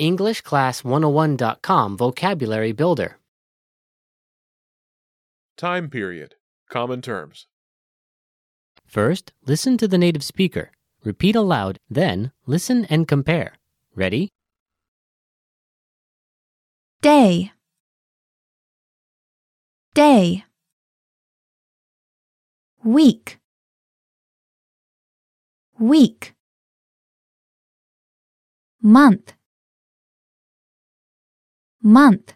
EnglishClass101.com Vocabulary Builder. Time period. Common terms. First, listen to the native speaker. Repeat aloud, then listen and compare. Ready? day day week week month month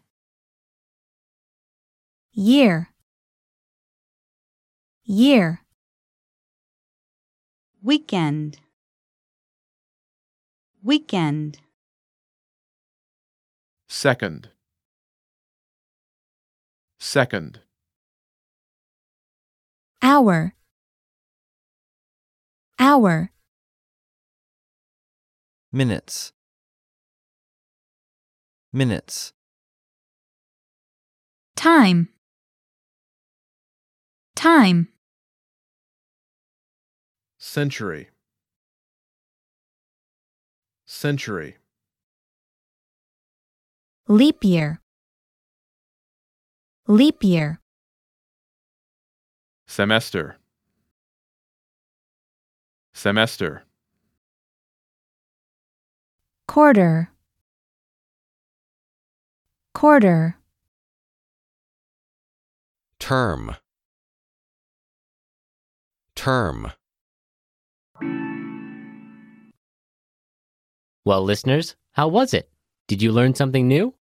year year weekend weekend Second. Second. hour hour minutes minutes time time Century. Century. leap year leap year Semester. Semester. quarter quarter term term Well, listeners, how was it? Did you learn something new?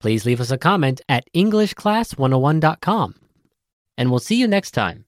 Please leave us a comment at EnglishClass101.com. And we'll see you next time.